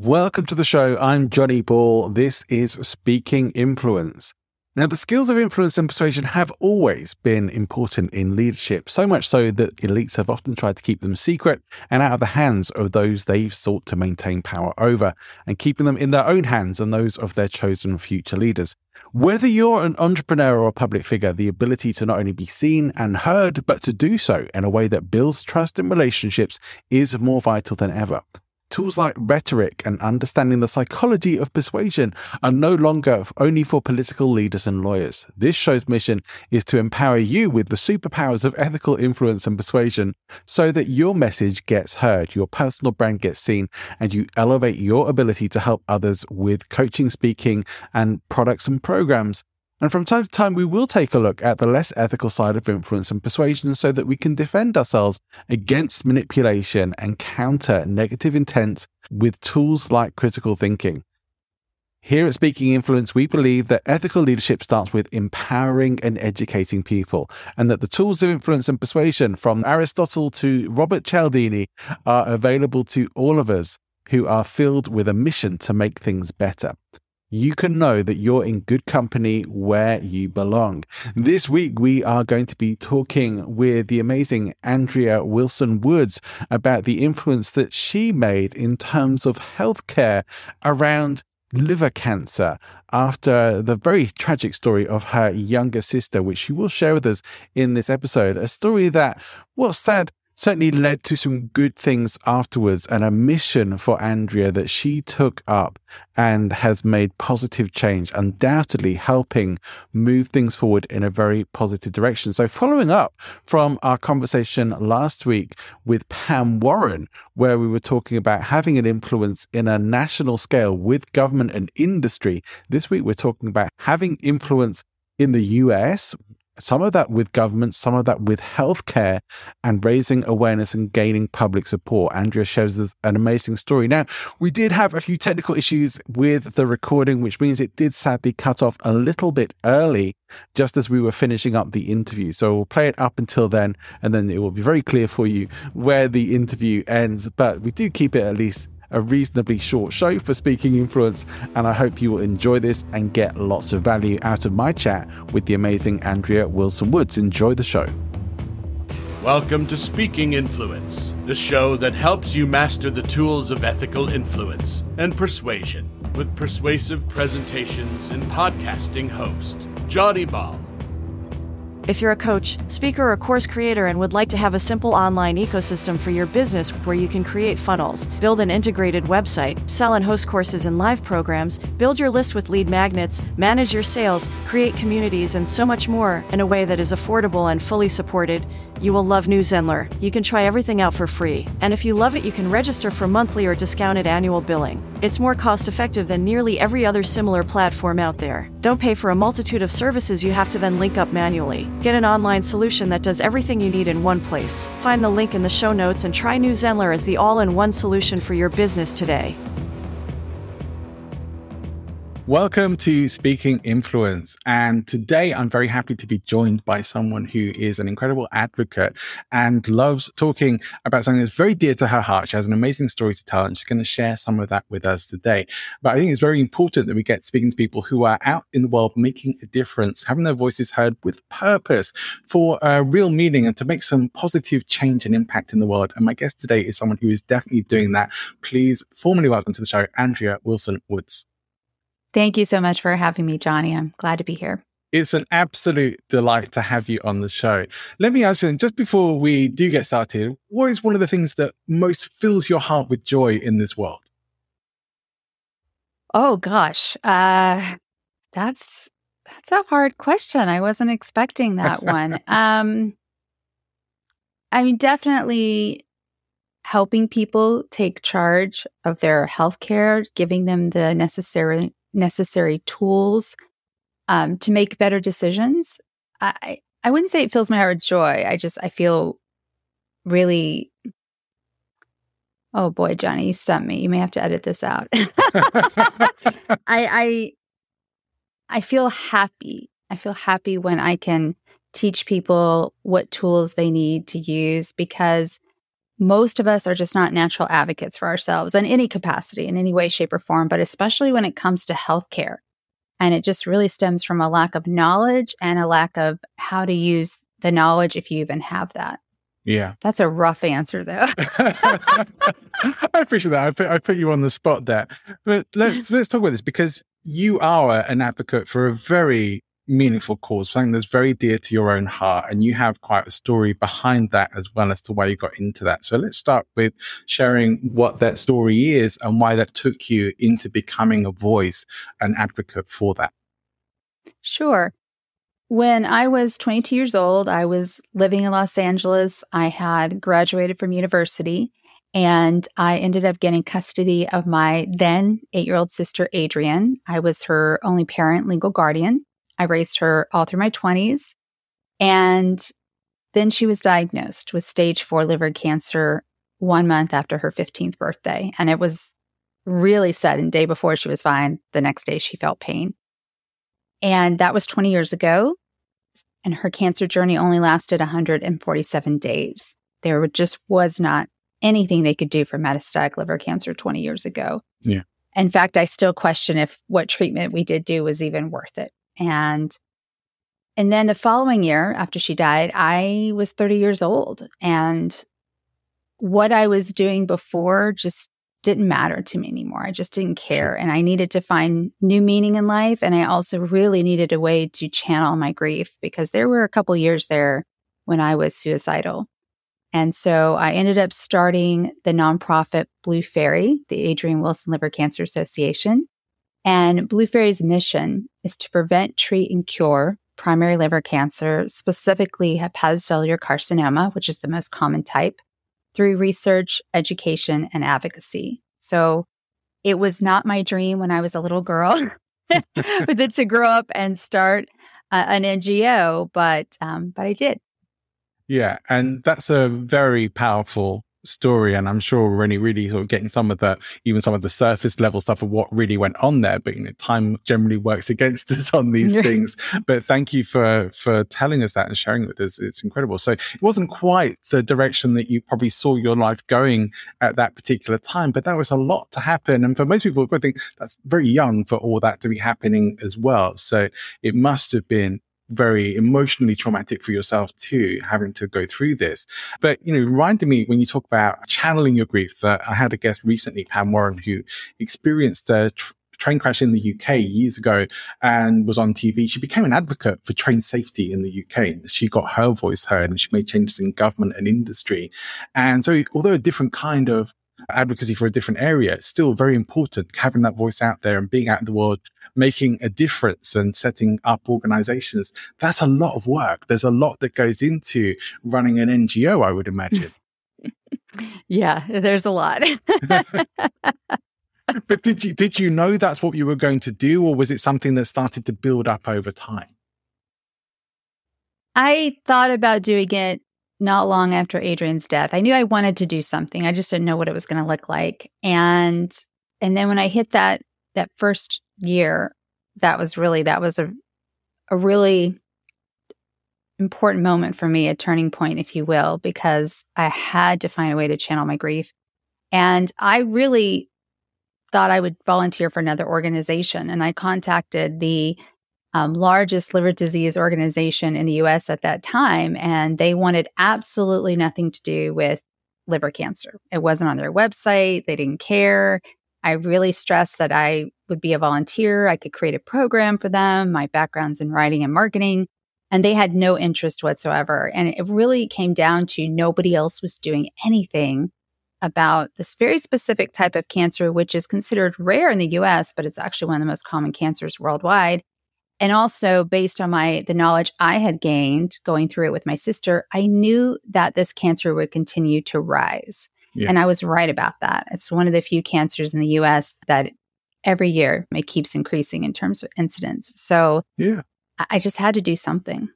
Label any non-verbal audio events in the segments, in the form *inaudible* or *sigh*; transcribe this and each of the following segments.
Welcome to the show. I'm Johnny Ball. This is Speaking Influence. Now, the skills of influence and persuasion have always been important in leadership, so much so that elites have often tried to keep them secret and out of the hands of those they've sought to maintain power over, and keeping them in their own hands and those of their chosen future leaders. Whether you're an entrepreneur or a public figure, the ability to not only be seen and heard, but to do so in a way that builds trust and relationships is more vital than ever. Tools like rhetoric and understanding the psychology of persuasion are no longer only for political leaders and lawyers. This show's mission is to empower you with the superpowers of ethical influence and persuasion so that your message gets heard, your personal brand gets seen, and you elevate your ability to help others with coaching, speaking, and products and programs. And from time to time, we will take a look at the less ethical side of influence and persuasion so that we can defend ourselves against manipulation and counter negative intent with tools like critical thinking. Here at Speaking Influence, we believe that ethical leadership starts with empowering and educating people, and that the tools of influence and persuasion, from Aristotle to Robert Cialdini, are available to all of us who are filled with a mission to make things better you can know that you're in good company where you belong. This week, we are going to be talking with the amazing Andrea Wilson Woods about the influence that she made in terms of healthcare around liver cancer after the very tragic story of her younger sister, which she will share with us in this episode. A story that, well, sad certainly led to some good things afterwards and a mission for Andrea that she took up and has made positive change, undoubtedly helping move things forward in a very positive direction. So, following up from our conversation last week with Pam Warren, where we were talking about having an influence in a national scale with government and industry, this week we're talking about having influence in the US some of that with government, some of that with healthcare and raising awareness and gaining public support. Andrea shows us an amazing story. Now, we did have a few technical issues with the recording, which means it did sadly cut off a little bit early, just as we were finishing up the interview. So we'll play it up until then, and then it will be very clear for you where the interview ends. But we do keep it at least a reasonably short show for Speaking Influence, and I hope you will enjoy this and get lots of value out of my chat with the amazing Andrea Wilson Woods. Enjoy the show. Welcome to Speaking Influence, the show that helps you master the tools of ethical influence and persuasion with persuasive presentations and podcasting host, Johnny Ball. If you're a coach, speaker, or course creator and would like to have a simple online ecosystem for your business where you can create funnels, build an integrated website, sell and host courses and live programs, build your list with lead magnets, manage your sales, create communities, and so much more in a way that is affordable and fully supported, you will love New Zenler. You can try everything out for free. And if you love it, you can register for monthly or discounted annual billing. It's more cost effective than nearly every other similar platform out there. Don't pay for a multitude of services you have to then link up manually. Get an online solution that does everything you need in one place. Find the link in the show notes and try New Zenler as the all in one solution for your business today. Welcome to Speaking Influence. And today I'm very happy to be joined by someone who is an incredible advocate and loves talking about something that's very dear to her heart. She has an amazing story to tell and she's going to share some of that with us today. But I think it's very important that we get speaking to people who are out in the world making a difference, having their voices heard with purpose for a real meaning and to make some positive change and impact in the world. And my guest today is someone who is definitely doing that. Please formally welcome to the show, Andrea Wilson Woods. Thank you so much for having me, Johnny. I'm glad to be here. It's an absolute delight to have you on the show. Let me ask you, just before we do get started, what is one of the things that most fills your heart with joy in this world? Oh gosh, uh, that's that's a hard question. I wasn't expecting that *laughs* one. um, I mean, definitely helping people take charge of their healthcare, giving them the necessary necessary tools um, to make better decisions. I I wouldn't say it fills my heart with joy. I just I feel really. Oh boy, Johnny, you stumped me. You may have to edit this out. *laughs* I I I feel happy. I feel happy when I can teach people what tools they need to use because most of us are just not natural advocates for ourselves in any capacity, in any way, shape, or form, but especially when it comes to healthcare. And it just really stems from a lack of knowledge and a lack of how to use the knowledge if you even have that. Yeah. That's a rough answer, though. *laughs* *laughs* I appreciate that. I put, I put you on the spot there. But let's, let's talk about this because you are an advocate for a very meaningful cause, something that's very dear to your own heart. And you have quite a story behind that as well as to why you got into that. So let's start with sharing what that story is and why that took you into becoming a voice, an advocate for that. Sure. When I was 22 years old, I was living in Los Angeles. I had graduated from university and I ended up getting custody of my then eight year old sister, Adrienne. I was her only parent, legal guardian. I raised her all through my 20s. And then she was diagnosed with stage four liver cancer one month after her 15th birthday. And it was really sudden. Day before she was fine, the next day she felt pain. And that was 20 years ago. And her cancer journey only lasted 147 days. There just was not anything they could do for metastatic liver cancer 20 years ago. Yeah. In fact, I still question if what treatment we did do was even worth it. And and then the following year after she died, I was 30 years old and what I was doing before just didn't matter to me anymore. I just didn't care and I needed to find new meaning in life and I also really needed a way to channel my grief because there were a couple years there when I was suicidal. And so I ended up starting the nonprofit Blue Fairy, the Adrienne Wilson Liver Cancer Association. And Blue Fairy's mission is to prevent, treat, and cure primary liver cancer, specifically hepatocellular carcinoma, which is the most common type, through research, education, and advocacy. So it was not my dream when I was a little girl *laughs* with it to grow up and start uh, an NGO, but um, but I did. Yeah, and that's a very powerful story and i'm sure we're only really sort of getting some of the even some of the surface level stuff of what really went on there but you know time generally works *laughs* against us on these things. But thank you for for telling us that and sharing it with us. It's incredible. So it wasn't quite the direction that you probably saw your life going at that particular time but that was a lot to happen. And for most people i think that's very young for all that to be happening as well. So it must have been very emotionally traumatic for yourself too, having to go through this. But, you know, reminded me when you talk about channeling your grief that I had a guest recently, Pam Warren, who experienced a tr- train crash in the UK years ago and was on TV. She became an advocate for train safety in the UK. She got her voice heard and she made changes in government and industry. And so, although a different kind of advocacy for a different area, it's still very important having that voice out there and being out in the world making a difference and setting up organizations, that's a lot of work. There's a lot that goes into running an NGO, I would imagine. *laughs* yeah, there's a lot. *laughs* but did you did you know that's what you were going to do or was it something that started to build up over time? I thought about doing it not long after Adrienne's death. I knew I wanted to do something. I just didn't know what it was going to look like. And and then when I hit that that first year, that was really that was a a really important moment for me, a turning point, if you will, because I had to find a way to channel my grief. And I really thought I would volunteer for another organization. And I contacted the um, largest liver disease organization in the US at that time, and they wanted absolutely nothing to do with liver cancer. It wasn't on their website, they didn't care. I really stressed that I would be a volunteer. I could create a program for them. My background's in writing and marketing. And they had no interest whatsoever. And it really came down to nobody else was doing anything about this very specific type of cancer, which is considered rare in the US, but it's actually one of the most common cancers worldwide. And also based on my the knowledge I had gained going through it with my sister, I knew that this cancer would continue to rise. Yeah. And I was right about that. It's one of the few cancers in the US that every year it keeps increasing in terms of incidence. So yeah, I just had to do something.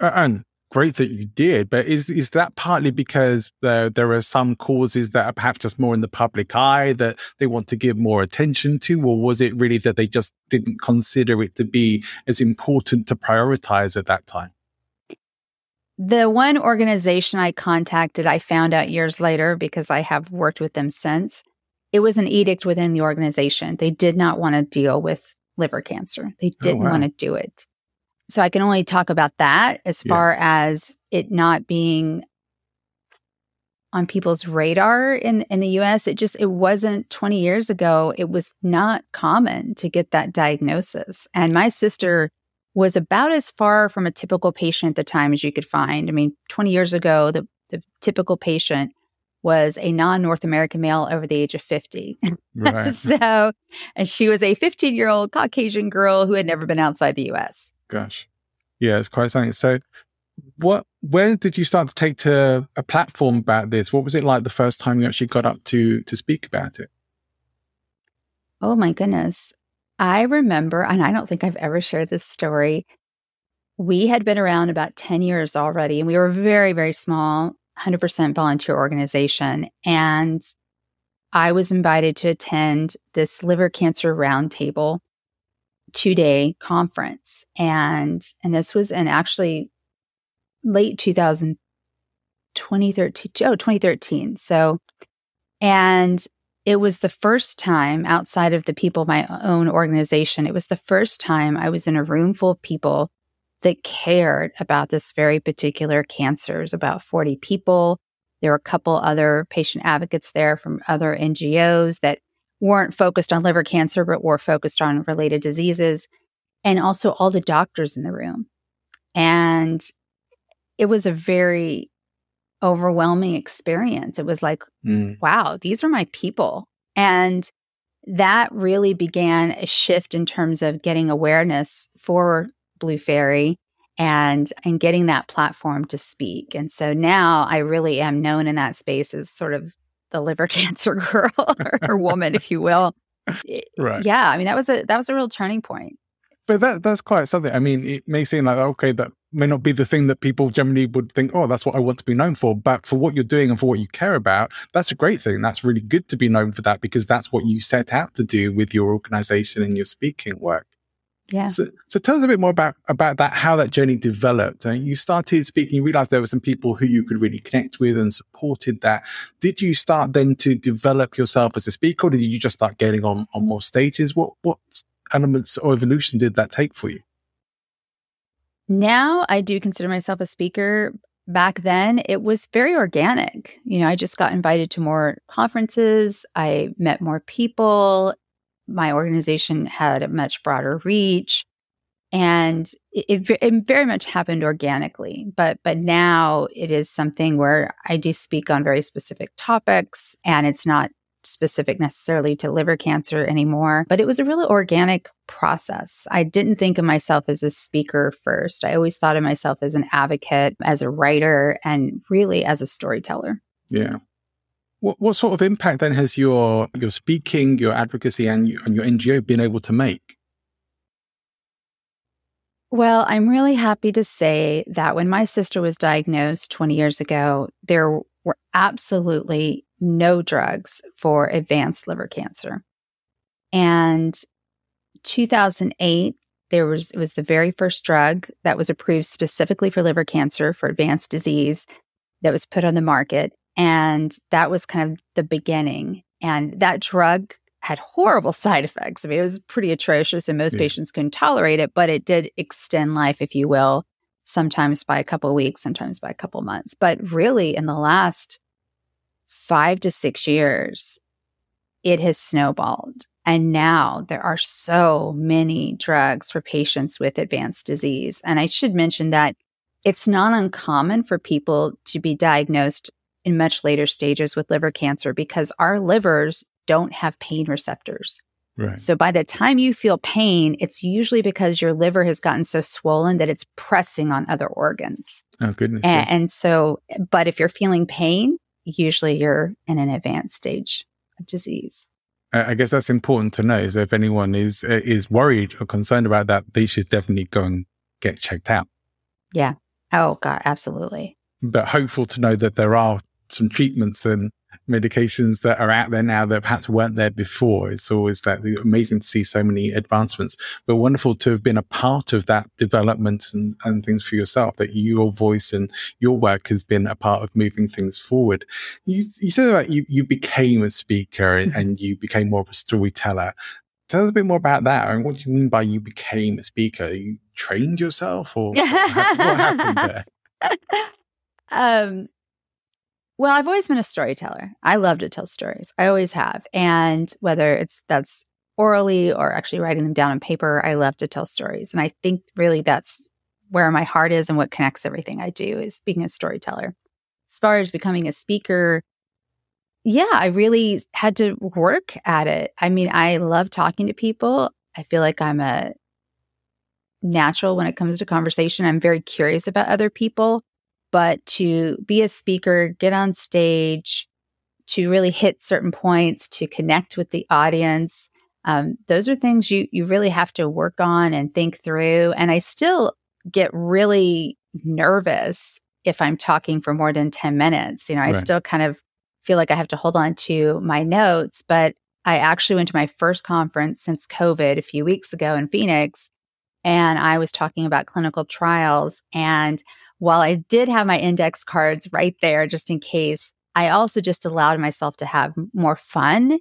And great that you did, but is is that partly because there there are some causes that are perhaps just more in the public eye that they want to give more attention to, or was it really that they just didn't consider it to be as important to prioritize at that time? The one organization I contacted, I found out years later because I have worked with them since. It was an edict within the organization. They did not want to deal with liver cancer. They oh, didn't oh, wow. want to do it. So I can only talk about that as yeah. far as it not being on people's radar in in the US. It just it wasn't 20 years ago. It was not common to get that diagnosis. And my sister was about as far from a typical patient at the time as you could find. I mean, 20 years ago, the, the typical patient was a non North American male over the age of 50. *laughs* Right. so, and she was a 15 year old Caucasian girl who had never been outside the US. Gosh. Yeah, it's quite something. So, what, where did you start to take to a platform about this? What was it like the first time you actually got up to, to speak about it? Oh my goodness. I remember, and I don't think I've ever shared this story. We had been around about 10 years already, and we were a very, very small, 100% volunteer organization. And I was invited to attend this liver cancer roundtable two day conference. And, and this was in actually late 2000, 2013, oh, 2013. So, and it was the first time outside of the people, my own organization, it was the first time I was in a room full of people that cared about this very particular cancer. It was about 40 people. There were a couple other patient advocates there from other NGOs that weren't focused on liver cancer, but were focused on related diseases, and also all the doctors in the room. And it was a very overwhelming experience. It was like, mm. wow, these are my people. And that really began a shift in terms of getting awareness for Blue Fairy and and getting that platform to speak. And so now I really am known in that space as sort of the liver *laughs* cancer girl or woman, if you will. Right. Yeah. I mean, that was a that was a real turning point. But that that's quite something. I mean, it may seem like okay, that may not be the thing that people generally would think, oh, that's what I want to be known for. But for what you're doing and for what you care about, that's a great thing. That's really good to be known for that because that's what you set out to do with your organization and your speaking work. Yeah. So, so tell us a bit more about about that, how that journey developed. Uh, you started speaking, you realized there were some people who you could really connect with and supported that. Did you start then to develop yourself as a speaker, or did you just start getting on on more stages? What what elements or evolution did that take for you? Now I do consider myself a speaker. Back then, it was very organic. You know, I just got invited to more conferences. I met more people. My organization had a much broader reach. And it, it, very much happened organically. But but now it is something where I do speak on very specific topics and it's not specific necessarily to liver cancer anymore, but it was a really organic process. I didn't think of myself as a speaker first. I always thought of myself as an advocate, as a writer, and really as a storyteller. Yeah. What, what sort of impact then has your your speaking, your advocacy, and, and your NGO been able to make? Well, I'm really happy to say that when my sister was diagnosed 20 years ago, there were absolutely no drugs for advanced liver cancer. And 2008, there was it was the very first drug that was approved specifically for liver cancer for advanced disease that was put on the market and that was kind of the beginning and that drug had horrible *laughs* side effects i mean it was pretty atrocious and most yeah. patients couldn't tolerate it but it did extend life if you will sometimes by a couple weeks sometimes by a couple months but really in the last five to six years, it has snowballed. And now there are so many drugs for patients with advanced disease. And I should mention that it's not uncommon for people to be diagnosed in much later stages with liver cancer because our livers don't have pain receptors. Right. So by the time you feel pain, it's usually because your liver has gotten so swollen that it's pressing on other organs. Oh, goodness. And, and so, but if you're feeling pain, usually you're in an advanced stage of disease. I guess that's important to know. So if anyone is uh, is worried or concerned about that, they should definitely go and get checked out. Yeah. Oh God, absolutely. But hopeful to know that there are some treatments and medications that are out there now that perhaps weren't there before. It's always that amazing to see so many advancements, but wonderful to have been a part of that development and, and things for yourself, that your voice and your work has been a part of moving things forward. You, you said about you, you became a speaker and, mm-hmm. and you became more of a storyteller. Tell us a bit more about that. I mean, what do you mean by you became a speaker? You trained yourself or what, what happened *laughs* there? Um, well, I've always been a storyteller. I love to tell stories. I always have. And whether it's that's orally or actually writing them down on paper, I love to tell stories. And I think really that's where my heart is and what connects everything I do is being a storyteller. As far as becoming a speaker, yeah, I really had to work at it. I mean, I love talking to people. I feel like I'm a natural when it comes to conversation. I'm very curious about other people, but to be a speaker, get on stage, to really hit certain points, to connect with the audience, um, those are things you you really have to work on and think through. And I still get really nervous if I'm talking for more than 10 minutes. You know, I right. still kind of feel like I have to hold on to my notes, but I actually went to my first conference since COVID a few weeks ago in Phoenix and I was talking about clinical trials. And while I did have my index cards right there just in case, I also just allowed myself to have more fun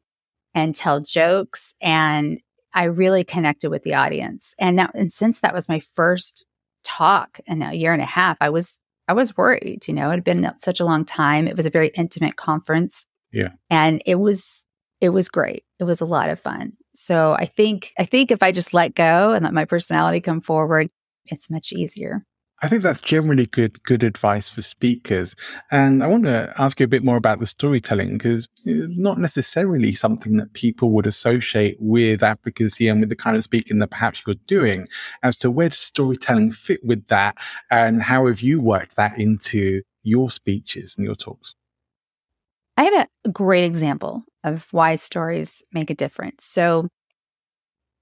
and tell jokes. And I really connected with the audience. And now, and since that was my first talk in a year and a half, I was, I was worried, you know, it had been such a long time. It was a very intimate conference. Yeah. And it was, it was great. It was a lot of fun. So I think I think if I just let go and let my personality come forward, it's much easier. I think that's generally good good advice for speakers. And I want to ask you a bit more about the storytelling because it's not necessarily something that people would associate with advocacy and with the kind of speaking that perhaps you're doing. As to where does storytelling fit with that and how have you worked that into your speeches and your talks? I have a great example of why stories make a difference. So,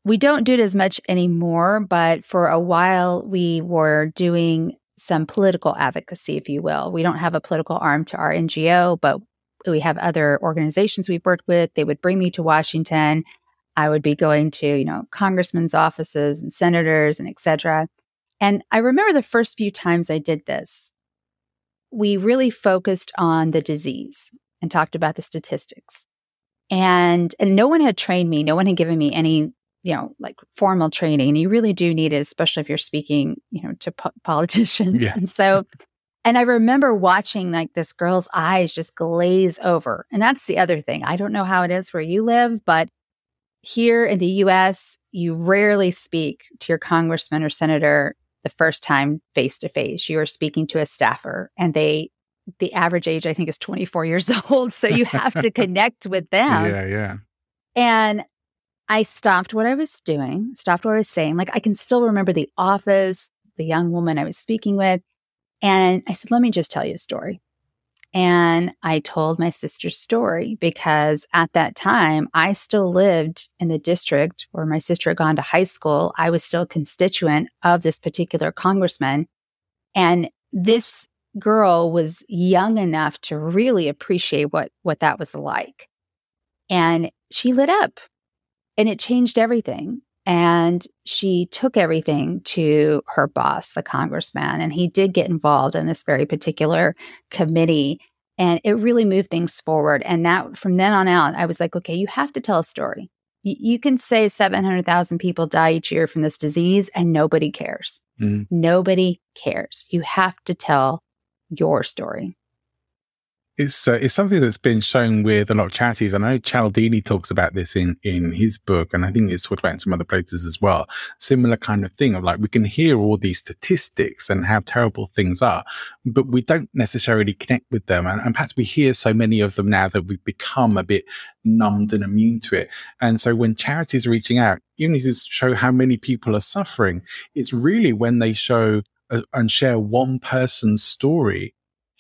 we don't do it as much anymore, but for a while we were doing some political advocacy, if you will. We don't have a political arm to our NGO, but we have other organizations we've worked with. They would bring me to Washington. I would be going to, you know, congressmen's offices and senators and etc. And I remember the first few times I did this, we really focused on the disease and talked about the statistics. And and no one had trained me, no one had given me any, you know, like formal training. You really do need it, especially if you're speaking, you know, to po- *laughs* politicians. Yeah. And so and I remember watching like this girl's eyes just glaze over. And that's the other thing. I don't know how it is where you live, but here in the US, you rarely speak to your congressman or senator the first time face to face. You are speaking to a staffer and they the average age I think is 24 years *laughs* old. So you have to *laughs* connect with them. Yeah, yeah. And I stopped what I was doing, stopped what I was saying. Like I can still remember the office, the young woman I was speaking with. And I said, let me just tell you a story. And I told my sister's story because at that time, I still lived in the district where my sister had gone to high school. I was still a constituent of this particular congressman. And this girl was young enough to really appreciate what what that was like and she lit up and it changed everything and she took everything to her boss the congressman and he did get involved in this very particular committee and it really moved things forward and that from then on out i was like okay you have to tell a story you can say 700,000 people die each year from this disease and nobody cares. Mm. Nobody cares. You have to tell your story? It's uh, it's something that's been shown with a lot of charities. I know Cialdini talks about this in in his book, and I think it's talked about in some other places as well. Similar kind of thing of like we can hear all these statistics and how terrible things are, but we don't necessarily connect with them, and, and perhaps we hear so many of them now that we've become a bit numbed and immune to it. And so when charities are reaching out, even if to show how many people are suffering, it's really when they show uh, and share one person's story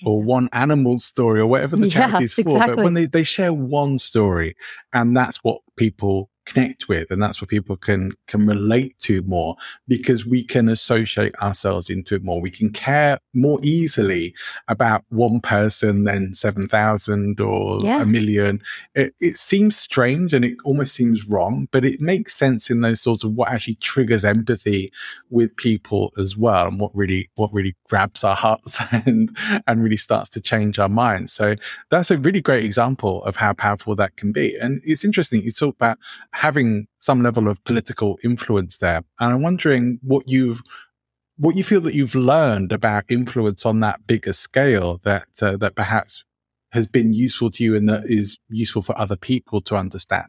or one animal story or whatever the *laughs* yeah, charity is for. Exactly. But when they, they share one story and that's what people connect with and that's what people can can relate to more because we can associate ourselves into it more. We can care more easily about one person than 7000 or yeah. a million. It, it seems strange and it almost seems wrong but it makes sense in those sorts of what actually triggers empathy with people as well and what really what really grabs our hearts *laughs* and and really starts to change our minds. So that's a really great example of how powerful that can be. And it's interesting you talk about having some level of political influence there. And I'm wondering what you've what you feel that you've learned about influence on that bigger scale that uh, that perhaps has been useful to you and that is useful for other people to understand.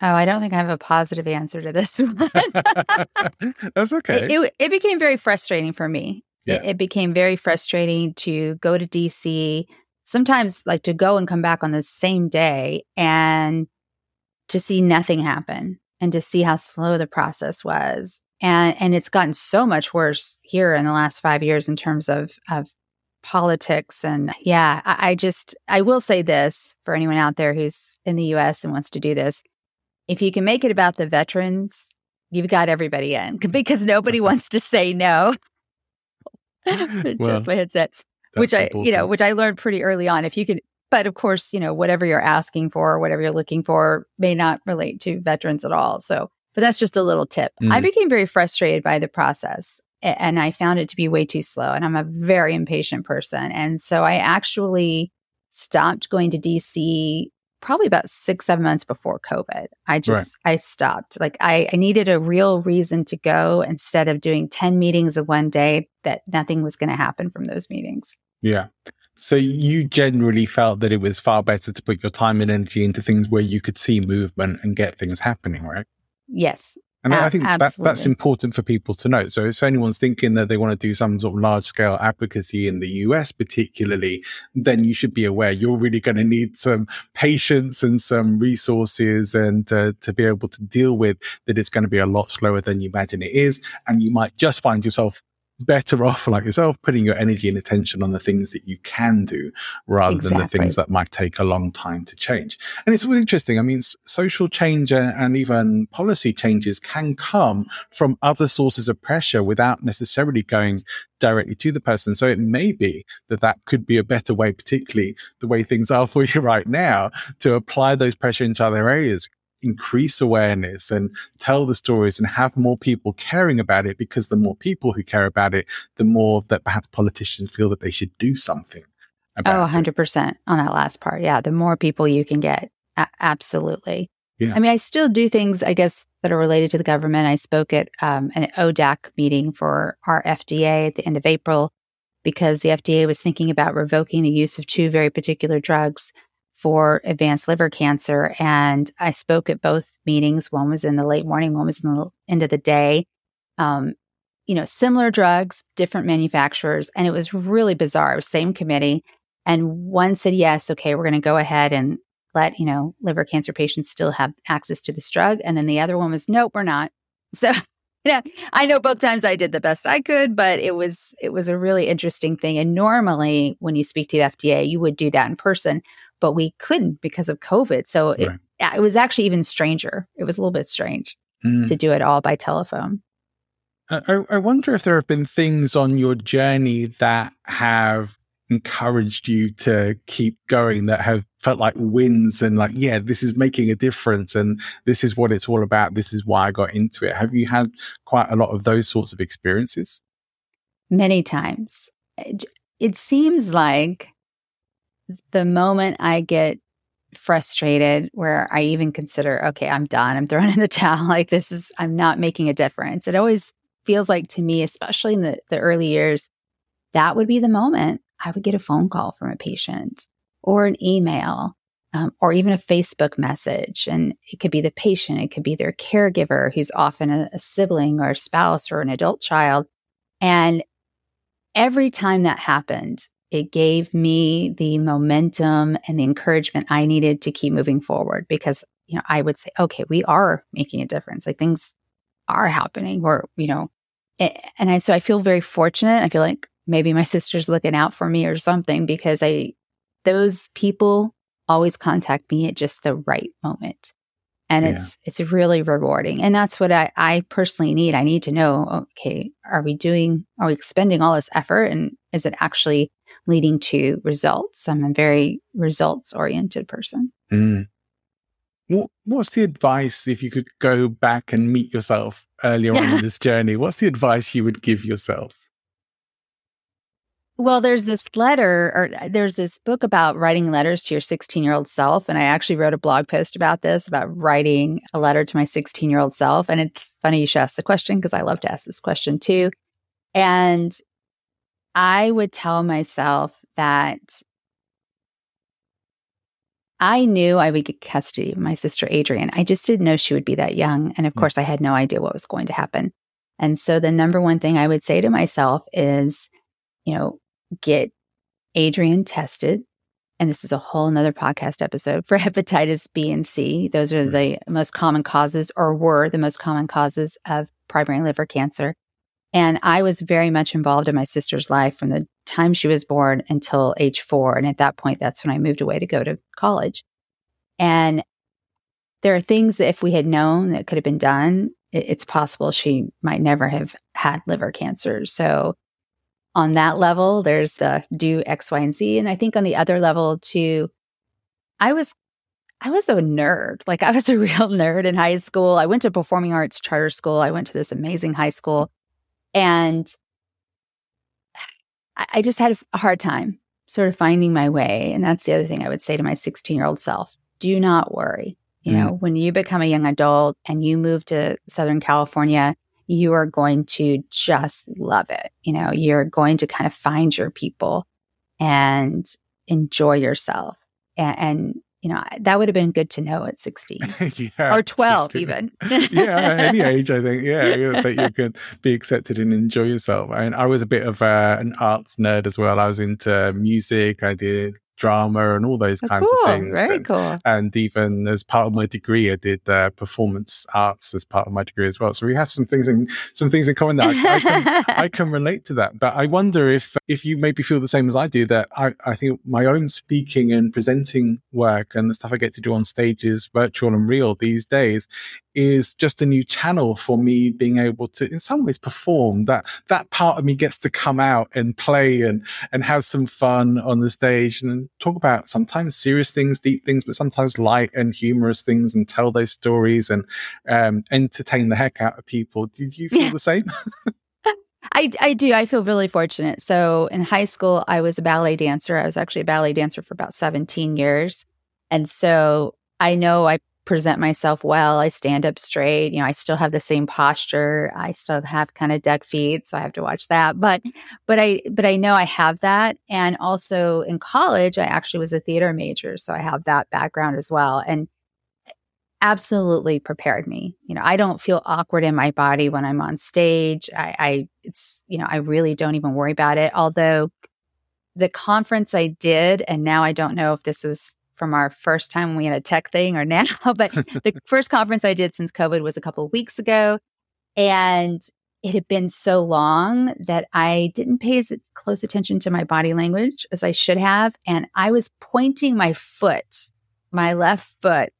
Oh, I don't think I have a positive answer to this *laughs* one. *laughs* That's okay. It, it, it, became very frustrating for me. Yeah. It, it became very frustrating to go to DC, sometimes like to go and come back on the same day and to see nothing happen and to see how slow the process was. And and it's gotten so much worse here in the last five years in terms of of politics. And yeah, I, I just I will say this for anyone out there who's in the US and wants to do this. If you can make it about the veterans, you've got everybody in *laughs* because nobody *laughs* wants to say no. *laughs* well, Just my headset. Which I, you know, which I learned pretty early on. If you could but of course, you know, whatever you're asking for, whatever you're looking for may not relate to veterans at all. So, but that's just a little tip. Mm. I became very frustrated by the process and I found it to be way too slow. And I'm a very impatient person. And so I actually stopped going to DC probably about six, seven months before COVID. I just, right. I stopped. Like I, I needed a real reason to go instead of doing 10 meetings of one day that nothing was going to happen from those meetings. Yeah. So you generally felt that it was far better to put your time and energy into things where you could see movement and get things happening, right? Yes. And I think that, that's important for people to know. So if anyone's thinking that they want to do some sort of large scale advocacy in the US, particularly, then you should be aware you're really going to need some patience and some resources and uh, to be able to deal with that it's going to be a lot slower than you imagine it is. And you might just find yourself better off, like yourself, putting your energy and attention on the things that you can do rather exactly. than the things that might take a long time to change. And it's really interesting. I mean, social change and even policy changes can come from other sources of pressure without necessarily going directly to the person. So it may be that that could be a better way, particularly the way things are *laughs* for you right now, to apply those pressure into other areas increase awareness and tell the stories and have more people caring about it because the more people who care about it, the more that perhaps politicians feel that they should do something. oh, 100% it. on that last part. Yeah. The more people you can get. A- absolutely. Yeah. I mean, I still do things, I guess, that are related to the government. I spoke at um, an ODAC meeting for our FDA at the end of April because the FDA was thinking about revoking the use of two very particular drugs for advanced liver cancer. And I spoke at both meetings. One was in the late morning, one was in the end of the day. Um, you know, similar drugs, different manufacturers. And it was really bizarre. Was same committee. And one said, yes, okay, we're going to go ahead and let, you know, liver cancer patients still have access to this drug. And then the other one was, nope, we're not. *laughs* So yeah, I know both times I did the best I could, but it was it was a really interesting thing. And normally when you speak to the FDA, you would do that in person but we couldn't because of COVID. So right. it, it was actually even stranger. It was a little bit strange mm. to do it all by telephone. I, I wonder if there have been things on your journey that have encouraged you to keep going that have felt like wins and like yeah this is making a difference and this is what it's all about this is why i got into it have you had quite a lot of those sorts of experiences many times it seems like the moment I get frustrated where I even consider, okay, I'm done. I'm throwing *laughs* in the towel. Like this is, I'm not making a difference. It always feels like to me, especially in the, the early years, that would be the moment I would get a phone call from a patient or an email um, or even a Facebook message. And it could be the patient, it could be their caregiver who's often a, a sibling or a spouse or an adult child. And every time that happened, it gave me the momentum and the encouragement I needed to keep moving forward because, you know, I would say, okay, we are making a difference. Like things are happening or, you know, and I, so I feel very fortunate. I feel like maybe my *laughs* sister's looking out for me or something because I, those people always contact me at just the right moment. and yeah. it's it's really rewarding and that's what I, I personally need i need to know okay are we doing are we expending all this effort and is it actually leading to results i'm a very results oriented person mm. what, what's the advice if you could go back and meet yourself earlier on in *laughs* this journey what's the advice you would give yourself well, there's this letter, or uh, there's this book about writing letters to your 16 year old self. And I actually wrote a blog post about this, about writing a letter to my 16 year old self. And it's funny you should ask the question because I love to ask this question too. And I would tell myself that I knew I would get custody of my sister Adrienne. I just didn't know she would be that young. And of mm. course, I had no idea what was going to happen. And so the number one thing I would say to myself is, you know, get Adrienne tested. And this is a whole nother podcast episode for *laughs* hepatitis B and C. Those are the most common causes, or were the most common causes of primary liver cancer. And I was very much involved in my sister's life from the time she was born until age four. And at that point, that's when I moved away to go to college. And there are things that if we had known that could have been done, it's possible she might never have had liver cancer. So on that level, there's the do X, Y, and Z. And I think on the other level too, I was I was a nerd. Like I was a *laughs* real nerd in high school. I went to performing arts charter school. I went to this amazing high school. And I just had a hard time sort of finding my way. And that's the other thing I would say to my 16 year old self do not worry. You mm. know, when you become a young adult and you move to Southern California, you are going to just love it. You know, you're going to kind of find your people and enjoy yourself. And, and you know, that would have been good to know at 16 *laughs* yeah, or 12 even. *laughs* yeah, any age, I think. Yeah, yeah, that you *laughs* could be accepted and enjoy yourself. I mean, I was a bit of uh, an arts nerd as well. I was into music. I did drama and all those oh, kinds cool. of things. Very and, cool. And even as part of my degree, I did uh, performance arts as part of my degree as well. So we have some things in some things in common that I, I, can, *laughs* I can relate to that. But I wonder if if you maybe feel the same as I do that I, I think my own speaking and presenting work and the stuff I get to do on stages, virtual and real these days, is just a new channel for me being able to in some ways perform that that part of me gets to come out and play and and have some fun on the stage and talk about sometimes serious things deep things but sometimes light and humorous things and tell those stories and um, entertain the heck out of people did you feel the same *laughs* *laughs* I, I do. I feel really fortunate. So in high school, I was a ballet dancer. I was actually a ballet dancer for about 17 years. And so I know I present myself well. I stand up straight. You know, I still have the same posture. I still have kind of duck feet, so I have to watch that. But but I but I know I have that. And also in college, I actually was a theater major, so I have that background as well. And absolutely prepared me. You know, I don't feel awkward in my body when I'm on stage. I, I it's you know, I really don't even worry about it. Although the conference I did, and now I don't know if this was from our first time we had a tech thing or *laughs* now, but the *laughs* first conference I did since COVID was a couple of weeks ago. And it had been so long that I didn't pay as close attention to my body language as I should have. And I was pointing my foot, my left foot,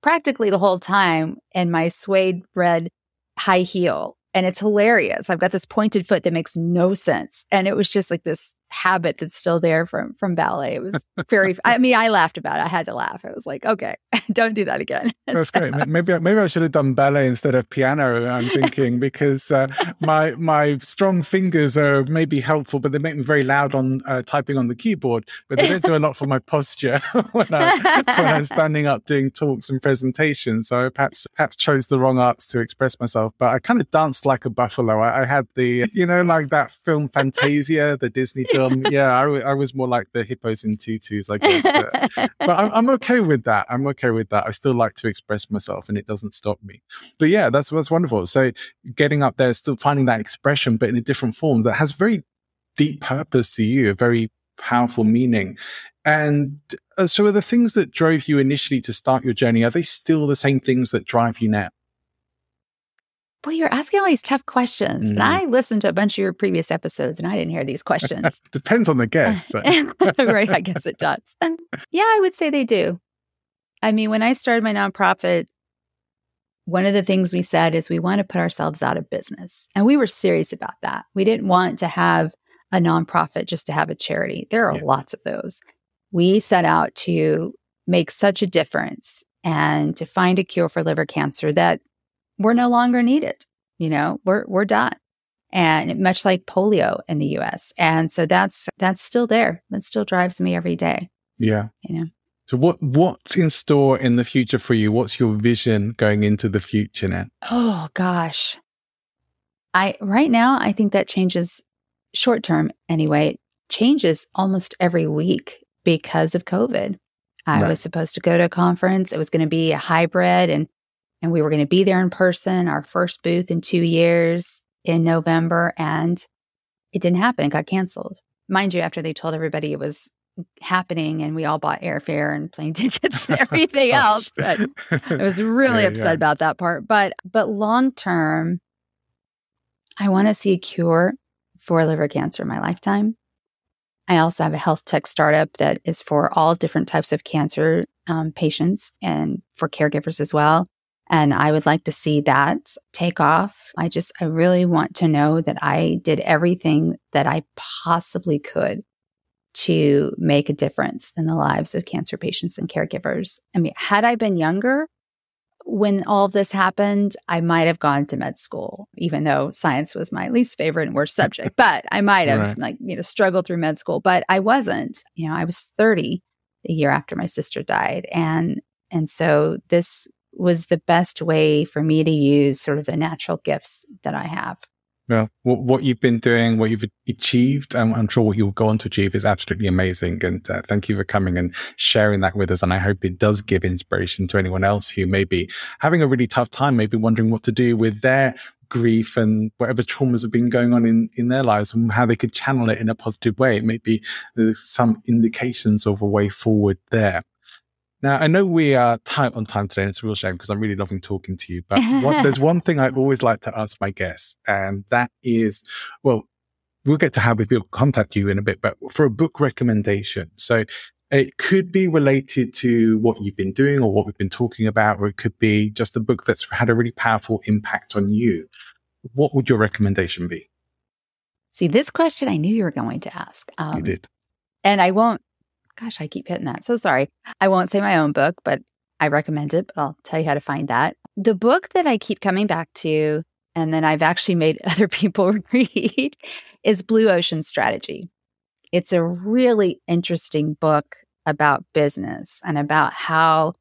practically the whole time in my suede red high heel. And it's hilarious. I've got this pointed foot that makes no sense. And it was just like this habit that's still there from from ballet. It was very. I mean, I laughed about it. I had to laugh. I was like, okay, *laughs* don't do that again. *laughs* That's so. great. Maybe maybe I should have done ballet instead of piano. I'm *laughs* thinking because uh, my my strong fingers are maybe helpful, but they make me very loud on uh, typing on the keyboard. But they don't do a lot for my posture when I when I'm standing up doing talks and presentations. So I perhaps perhaps chose the wrong arts to express myself. But I kind of danced like a buffalo. I, I had the you know like that film Fantasia, the Disney film um, yeah, I, I, was more like the hippos in tutus, I guess. Uh, *laughs* but I'm, I'm, okay with that. I'm okay with that. I still like to express myself, and it doesn't stop me. But yeah, that's that's wonderful. So getting up there, still finding that expression, but in a different form that has very deep purpose to you, a very powerful meaning. And uh, so, are the things that drove you initially to start your journey? Are they still the same things that drive you now? Boy, you're asking all these tough questions. Mm. And I listened to a bunch of your previous episodes and I didn't hear these questions. *laughs* Depends on the guest. *laughs* So. *laughs* right. I guess it does. yeah, I would say they do. I mean, when I started my nonprofit one of the things we said is we want to put ourselves out of business. And we were serious about that. We didn't want to have a nonprofit just to have a charity. There are yeah. lots of those. We set out to make such a difference and to find a cure for liver cancer that we're no longer needed. You know, we're we're done. And much like polio in the US. And so that's that's still there. That still drives me every day. Yeah. You know. So what what's in store in the future for you? What's your vision going into the future now? Oh gosh. I right now I think that changes short term anyway, changes almost every week because of COVID. I right. was supposed to go to a conference. It was going to be a hybrid and and we were going to be there in person, our first booth in 2 years in November and it didn't happen. It got canceled. Mind you, after they told everybody it was happening and we all bought airfare and plane *laughs* tickets and *laughs* everything else but i was *laughs* really yeah, upset yeah. about that part but but long term i want to see a cure for liver cancer in my lifetime i also have a health tech startup that is for all different types of cancer um, patients and for caregivers as well and i would like to see that take off i just i really want to know that i did everything that i possibly could to make a difference in the lives of cancer patients and caregivers. I mean, had I been younger when all of this happened, I might have gone to med school, even though science was my least favorite and worst subject. *laughs* But I might have right. like, you know, struggled through med school, but I wasn't. You know, I was 30 the year after my sister died. And and so this was the best way for me to use sort of the natural gifts that I have. Well, what, you've been doing, what you've achieved, I'm sure what you'll go on to achieve is absolutely amazing. And uh, thank you for coming and sharing that with us. And I hope it does give inspiration to anyone else who may be having a really tough time, maybe wondering what to do with their grief and whatever traumas have been going on in, in their lives and how they could channel it in a positive way. Maybe there's some indications of a way forward there. Now, I know we are tight on time today, and it's a real shame because I'm really loving talking to you. But what, *laughs* there's one thing I always like to ask my guests, and that is, well, we'll get to how people contact you in a bit, but for a book recommendation. So it could be related to what you've been doing or what we've been talking about, or it could be just a book that's had a really powerful impact on you. What would your recommendation be? See, this question I knew you were going to ask. Um, you did. And I won't Gosh, I keep hitting that. So sorry. I won't say my own book, but I recommend it, but I'll tell you how to find that. The book that I keep coming back to, and then I've actually made *laughs* other people *laughs* read, is Blue Ocean Strategy. It's a really interesting book about business and about how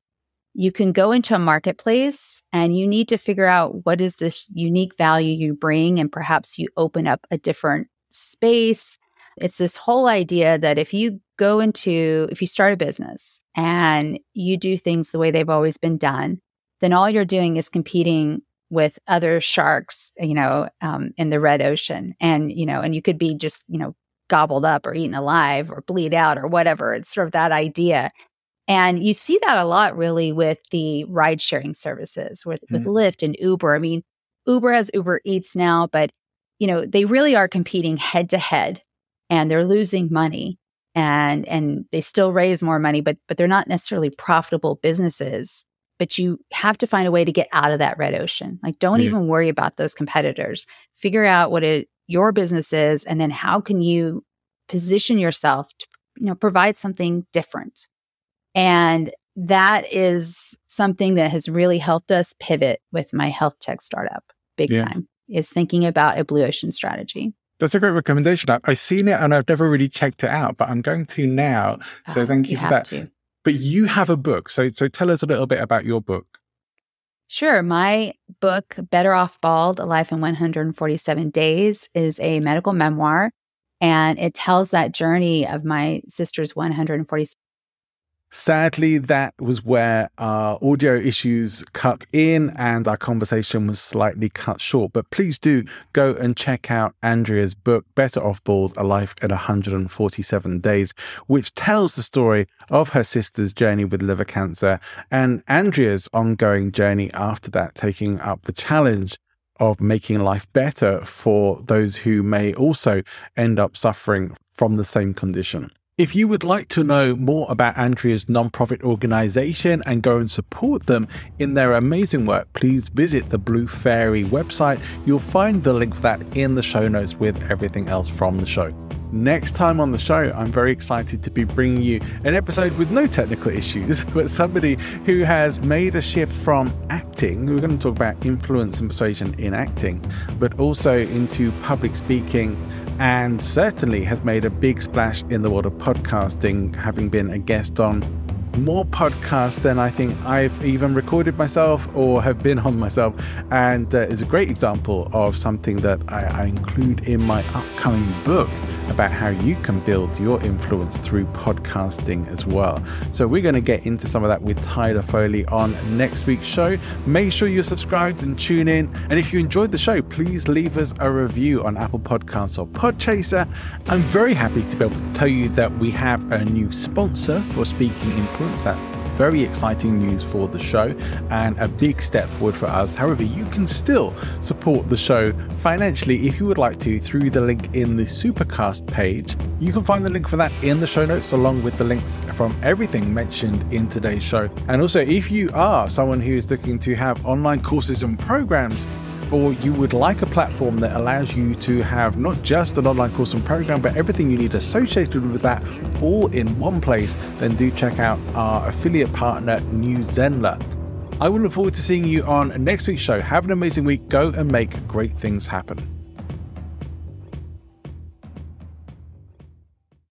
you can go into a marketplace and you need to figure out what is this unique value you bring and perhaps you open up a different space it's this whole idea that if you go into, if you start a business and you do things the way they've always been done, then all you're doing is competing with other sharks, you know, um, in the red ocean. And, you know, and you could be just, you know, gobbled up or eaten alive or bleed out or whatever. It's sort of that idea. And you see that a lot really with the ride sharing services with, mm. with Lyft and Uber. I mean, Uber has Uber Eats now, but you know, they really are competing head to head and they're losing money and and they still raise more money but but they're not necessarily profitable businesses but you have to find a way to get out of that red ocean like don't yeah. even worry about those competitors figure out what it your business is and then how can you position yourself to you know provide something different and that is something that has really helped us pivot with my health tech startup big yeah. time is thinking about a blue ocean strategy that's a great recommendation. I've seen it and I've never really checked it out, but I'm going to now. So oh, thank you, you for that. To. But you have a book. So so tell us a little bit about your book. Sure. My book, Better Off Bald, A Life in 147 Days, is a medical memoir. And it tells that journey of my sister's 147 Sadly, that was where our audio issues cut in and our conversation was slightly cut short. But please do go and check out Andrea's book, Better Off Bald A Life in 147 Days, which tells the story of her sister's journey with liver cancer and Andrea's ongoing journey after that, taking up the challenge of making life better for those who may also end up suffering from the same condition. If you would like to know more about Andrea's nonprofit organization and go and support them in their amazing work, please visit the Blue Faery website. You'll find the link for that in the show notes with everything else from the show. Next time on the show, I'm very excited to be bringing you an episode with no technical issues, *laughs* but somebody who has made a shift from acting. We're going to talk about influence and persuasion in acting, but also into public speaking and certainly has made a big splash in the world of podcasting, having been a guest on more podcasts than I think I've even recorded myself or have been on myself, and uh, is a great example of something that I, I include in my upcoming book about how you can build your influence through podcasting as well. So, we're going to get into some of that with Tyler Foley on next week's show. Make sure you're subscribed and tune in. And if you enjoyed the show, please leave us a review on Apple Podcasts or Podchaser. I'm very happy to be able to tell you that we have a new sponsor for Speaking Influence. Very exciting news for the show and a big step forward for us. However, you can still support the show financially if you would like to through the link in the Supercast page. You can find the link for that in the show notes along with the links from everything mentioned in today's show. And also, if you are someone who is looking to have online courses and programs or you would like a platform that allows you to have not just an online course and program, but everything you need associated with that all in one place, then do check out our affiliate partner, New Zenler. I will look forward to seeing you on next week's show. Have an amazing week. Go and make great things happen.